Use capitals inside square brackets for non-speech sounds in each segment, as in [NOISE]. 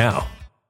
now.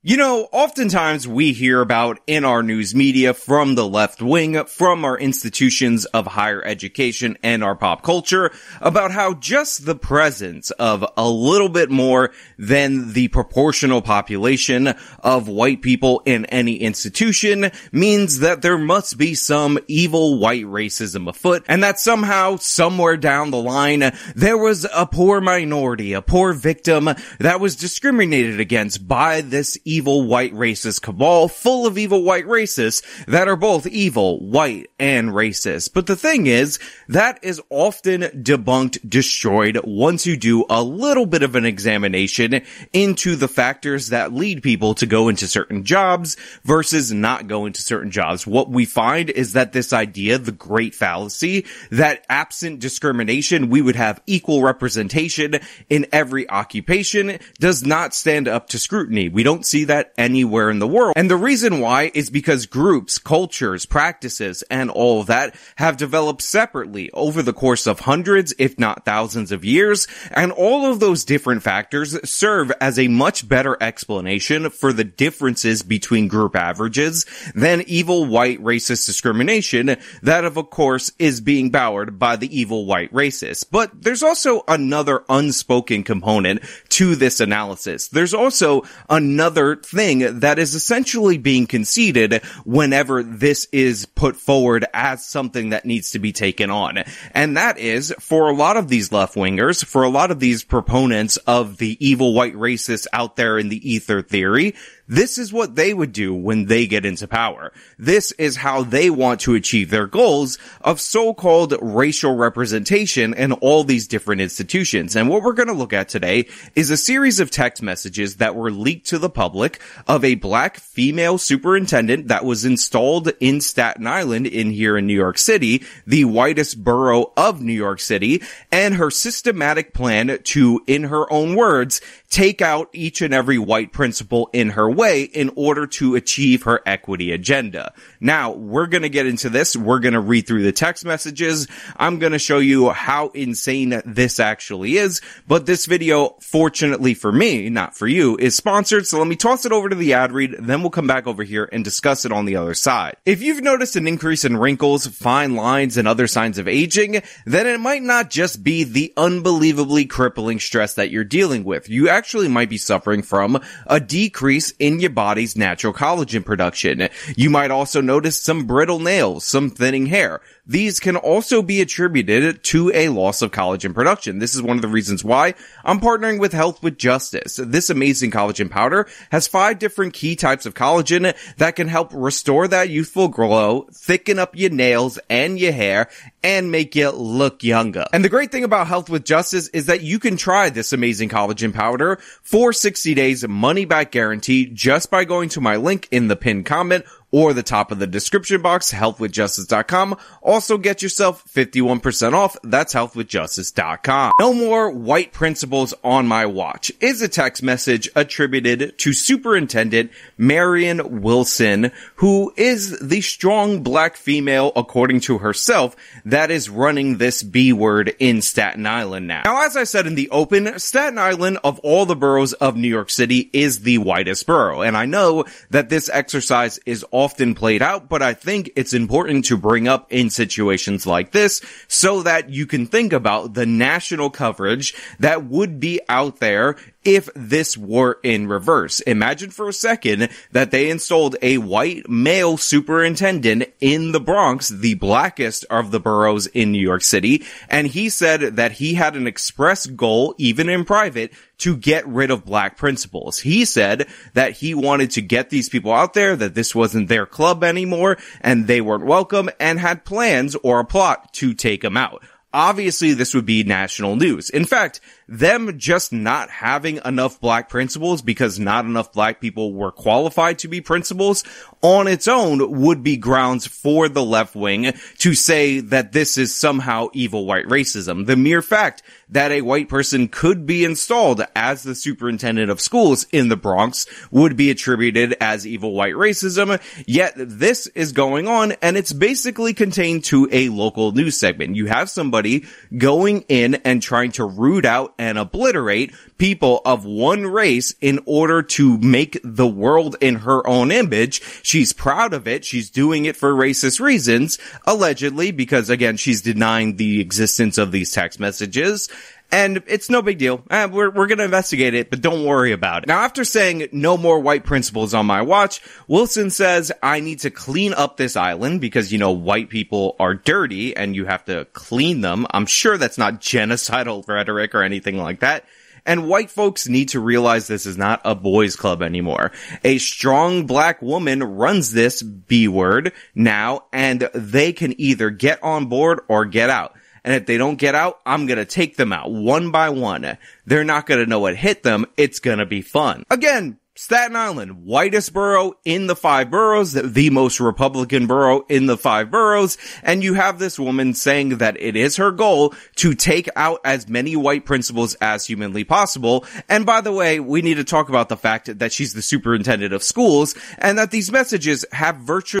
You know, oftentimes we hear about in our news media from the left wing, from our institutions of higher education and our pop culture about how just the presence of a little bit more than the proportional population of white people in any institution means that there must be some evil white racism afoot and that somehow, somewhere down the line, there was a poor minority, a poor victim that was discriminated against by this evil white racist cabal full of evil white racists that are both evil, white, and racist. But the thing is, that is often debunked, destroyed once you do a little bit of an examination into the factors that lead people to go into certain jobs versus not go into certain jobs. What we find is that this idea, the great fallacy, that absent discrimination, we would have equal representation in every occupation does not stand up to scrutiny. We don't see that anywhere in the world. And the reason why is because groups, cultures, practices, and all that have developed separately over the course of hundreds, if not thousands of years. And all of those different factors serve as a much better explanation for the differences between group averages than evil white racist discrimination that of course is being powered by the evil white racists. But there's also another unspoken component to this analysis. There's also another thing that is essentially being conceded whenever this is put forward as something that needs to be taken on. And that is for a lot of these left wingers, for a lot of these proponents of the evil white racists out there in the ether theory, this is what they would do when they get into power. This is how they want to achieve their goals of so-called racial representation in all these different institutions. And what we're going to look at today is a series of text messages that were leaked to the public of a black female superintendent that was installed in Staten Island in here in New York City, the whitest borough of New York City, and her systematic plan to, in her own words, take out each and every white principal in her way in order to achieve her equity agenda. Now, we're going to get into this. We're going to read through the text messages. I'm going to show you how insane this actually is. But this video, fortunately for me, not for you, is sponsored. So let me toss it over to the ad read. Then we'll come back over here and discuss it on the other side. If you've noticed an increase in wrinkles, fine lines, and other signs of aging, then it might not just be the unbelievably crippling stress that you're dealing with. You actually might be suffering from a decrease in your body's natural collagen production. You might also notice some brittle nails, some thinning hair. These can also be attributed to a loss of collagen production. This is one of the reasons why I'm partnering with Health with Justice. This amazing collagen powder has five different key types of collagen that can help restore that youthful glow, thicken up your nails and your hair, and make you look younger. And the great thing about Health with Justice is that you can try this amazing collagen powder for 60 days money back guarantee just by going to my link in the pinned comment or the top of the description box, healthwithjustice.com. Also get yourself 51% off. That's healthwithjustice.com. No more white principals on my watch is a text message attributed to Superintendent Marion Wilson, who is the strong black female, according to herself, that is running this B word in Staten Island now. Now, as I said in the open, Staten Island of all the boroughs of New York City is the whitest borough. And I know that this exercise is often played out, but I think it's important to bring up in situations like this so that you can think about the national coverage that would be out there if this were in reverse. Imagine for a second that they installed a white male superintendent in the Bronx, the blackest of the boroughs in New York City, and he said that he had an express goal, even in private, to get rid of black principals. He said that he wanted to get these people out there, that this wasn't their club anymore, and they weren't welcome, and had plans or a plot to take them out. Obviously, this would be national news. In fact, them just not having enough black principals because not enough black people were qualified to be principals on its own would be grounds for the left wing to say that this is somehow evil white racism. The mere fact that a white person could be installed as the superintendent of schools in the Bronx would be attributed as evil white racism. Yet this is going on and it's basically contained to a local news segment. You have somebody going in and trying to root out and obliterate people of one race in order to make the world in her own image. She's proud of it. She's doing it for racist reasons, allegedly, because again, she's denying the existence of these text messages. And it's no big deal. Uh, we're, we're gonna investigate it, but don't worry about it. Now, after saying no more white principals on my watch, Wilson says I need to clean up this island because, you know, white people are dirty and you have to clean them. I'm sure that's not [LAUGHS] genocidal rhetoric or anything like that. And white folks need to realize this is not a boys club anymore. A strong black woman runs this B word now and they can either get on board or get out. And if they don't get out, I'm going to take them out one by one. They're not going to know what hit them. It's going to be fun. Again, Staten Island, whitest borough in the five boroughs, the most Republican borough in the five boroughs, and you have this woman saying that it is her goal to take out as many white principals as humanly possible. And by the way, we need to talk about the fact that she's the superintendent of schools and that these messages have virtually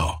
now.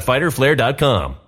www.fighterflare.com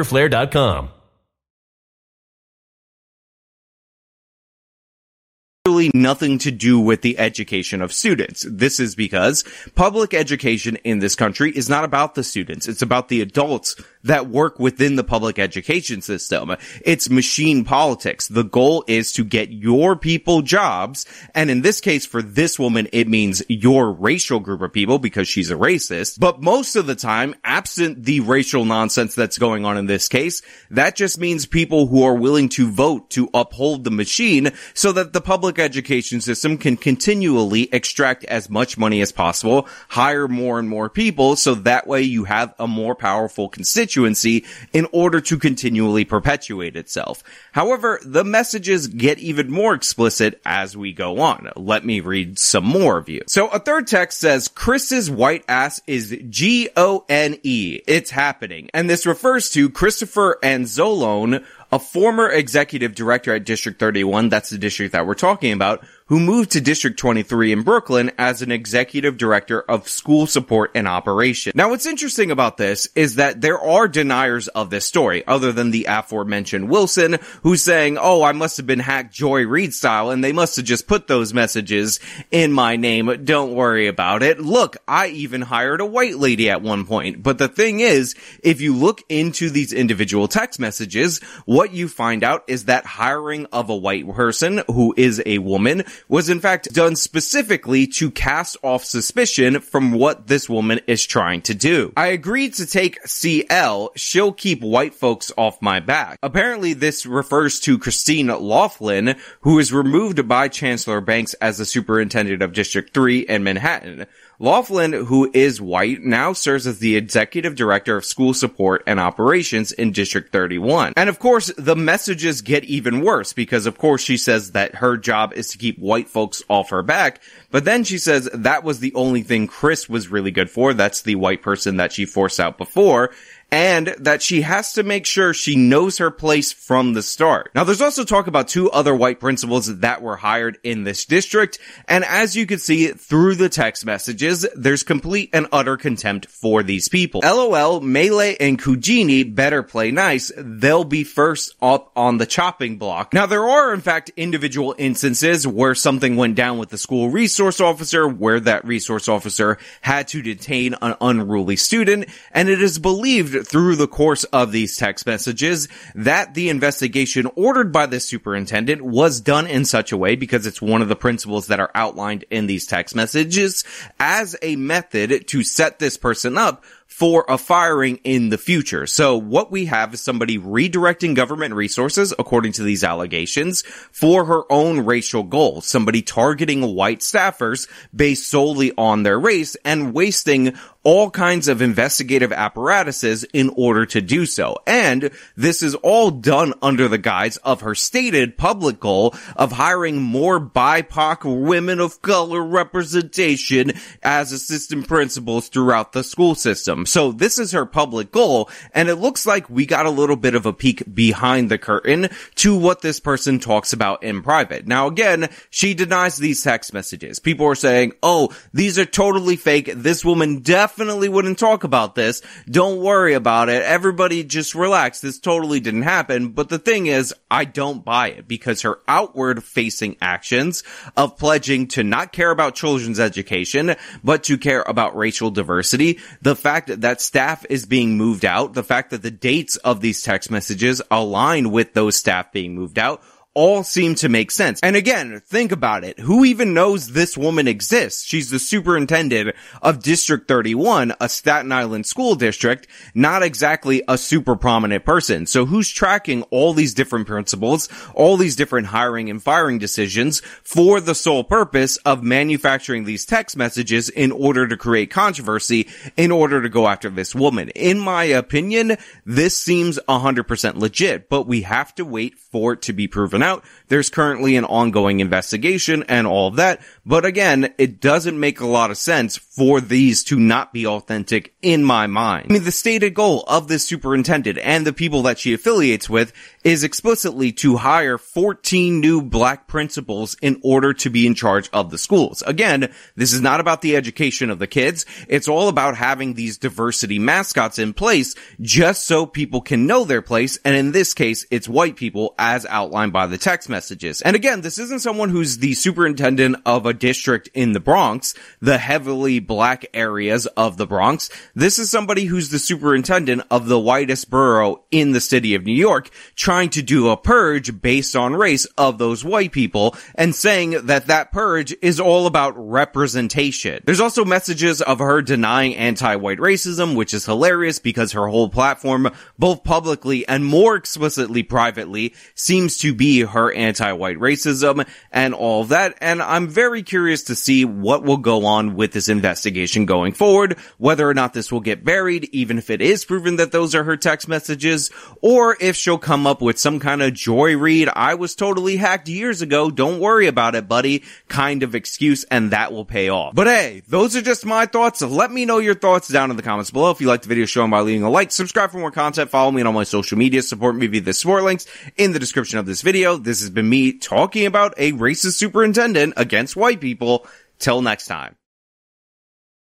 fighterflare.com. Really nothing to do with the education of students. This is because public education in this country is not about the students. It's about the adults that work within the public education system. It's machine politics. The goal is to get your people jobs. And in this case, for this woman, it means your racial group of people because she's a racist. But most of the time, absent the racial nonsense that's going on in this case, that just means people who are willing to vote to uphold the machine so that the public education system can continually extract as much money as possible, hire more and more people so that way you have a more powerful constituency in order to continually perpetuate itself. However, the messages get even more explicit as we go on. Let me read some more of you. So a third text says, Chris's white ass is G-O-N-E. It's happening. And this refers to Christopher Anzalone, a former executive director at District 31, that's the district that we're talking about, who moved to District 23 in Brooklyn as an executive director of school support and operation. Now what's interesting about this is that there are deniers of this story, other than the aforementioned Wilson, who's saying, oh, I must have been hacked Joy Reid style, and they must have just put those messages in my name. Don't worry about it. Look, I even hired a white lady at one point. But the thing is, if you look into these individual text messages, what you find out is that hiring of a white person who is a woman was in fact done specifically to cast off suspicion from what this woman is trying to do. I agreed to take CL, she'll keep white folks off my back. Apparently this refers to Christine Laughlin, who is removed by Chancellor Banks as the superintendent of District 3 in Manhattan. Laughlin, who is white, now serves as the executive director of school support and operations in District 31. And of course, the messages get even worse because of course she says that her job is to keep white folks off her back. But then she says that was the only thing Chris was really good for. That's the white person that she forced out before and that she has to make sure she knows her place from the start. Now there's also talk about two other white principals that were hired in this district, and as you can see through the text messages, there's complete and utter contempt for these people. LOL, Melee and Kujini better play nice, they'll be first up on the chopping block. Now there are in fact individual instances where something went down with the school resource officer, where that resource officer had to detain an unruly student, and it is believed through the course of these text messages that the investigation ordered by the superintendent was done in such a way because it's one of the principals that are outlined in these text messages as a method to set this person up for a firing in the future. So what we have is somebody redirecting government resources, according to these allegations, for her own racial goals. Somebody targeting white staffers based solely on their race and wasting all kinds of investigative apparatuses in order to do so. And this is all done under the guise of her stated public goal of hiring more BIPOC women of color representation as assistant principals throughout the school system. So this is her public goal. And it looks like we got a little bit of a peek behind the curtain to what this person talks about in private. Now again, she denies these text messages. People are saying, oh, these are totally fake. This woman definitely wouldn't talk about this. Don't worry about it. Everybody just relax. This totally didn't happen. But the thing is, I don't buy it because her outward facing actions of pledging to not care about children's education, but to care about racial diversity, the fact that staff is being moved out, the fact that the dates of these text messages align with those staff being moved out, all seem to make sense. And again, think about it. Who even knows this woman exists? She's the superintendent of District 31, a Staten Island school district, not exactly a super prominent person. So who's tracking all these different principals, all these different hiring and firing decisions for the sole purpose of manufacturing these text messages in order to create controversy, in order to go after this woman? In my opinion, this seems 100% legit, but we have to wait for it to be proven out. There's currently an ongoing investigation and all of that. But again, it doesn't make a lot of sense for these to not be authentic in my mind. I mean, the stated goal of this superintendent and the people that she affiliates with is explicitly to hire 14 new black principals in order to be in charge of the schools. Again, this is not about the education of the kids. It's all about having these diversity mascots in place just so people can know their place. And in this case, it's white people as outlined by the text messages. And again, this isn't someone who's the superintendent of a district in the Bronx, the heavily black areas of the Bronx. This is somebody who's the superintendent of the whitest borough in the city of New York, trying to do a purge based on race of those white people and saying that that purge is all about representation. There's also messages of her denying anti-white racism, which is hilarious because her whole platform, both publicly and more explicitly privately, seems to be her anti-white racism and all that. And I'm very curious to see what will go on with this investigation going forward, whether or not this will get buried, even if it is proven that those are her text messages, or if she'll come up with some kind of Joy Reid. I was totally hacked years ago. Don't worry about it, buddy. Kind of excuse and that will pay off. But hey, those are just my thoughts. Let me know your thoughts down in the comments below. If you like the video, show them by leaving a like, subscribe for more content, follow me on all my social media, support me via the support links in the description of this video. This has been me talking about a racist superintendent against white people. Till next time.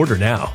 Order now.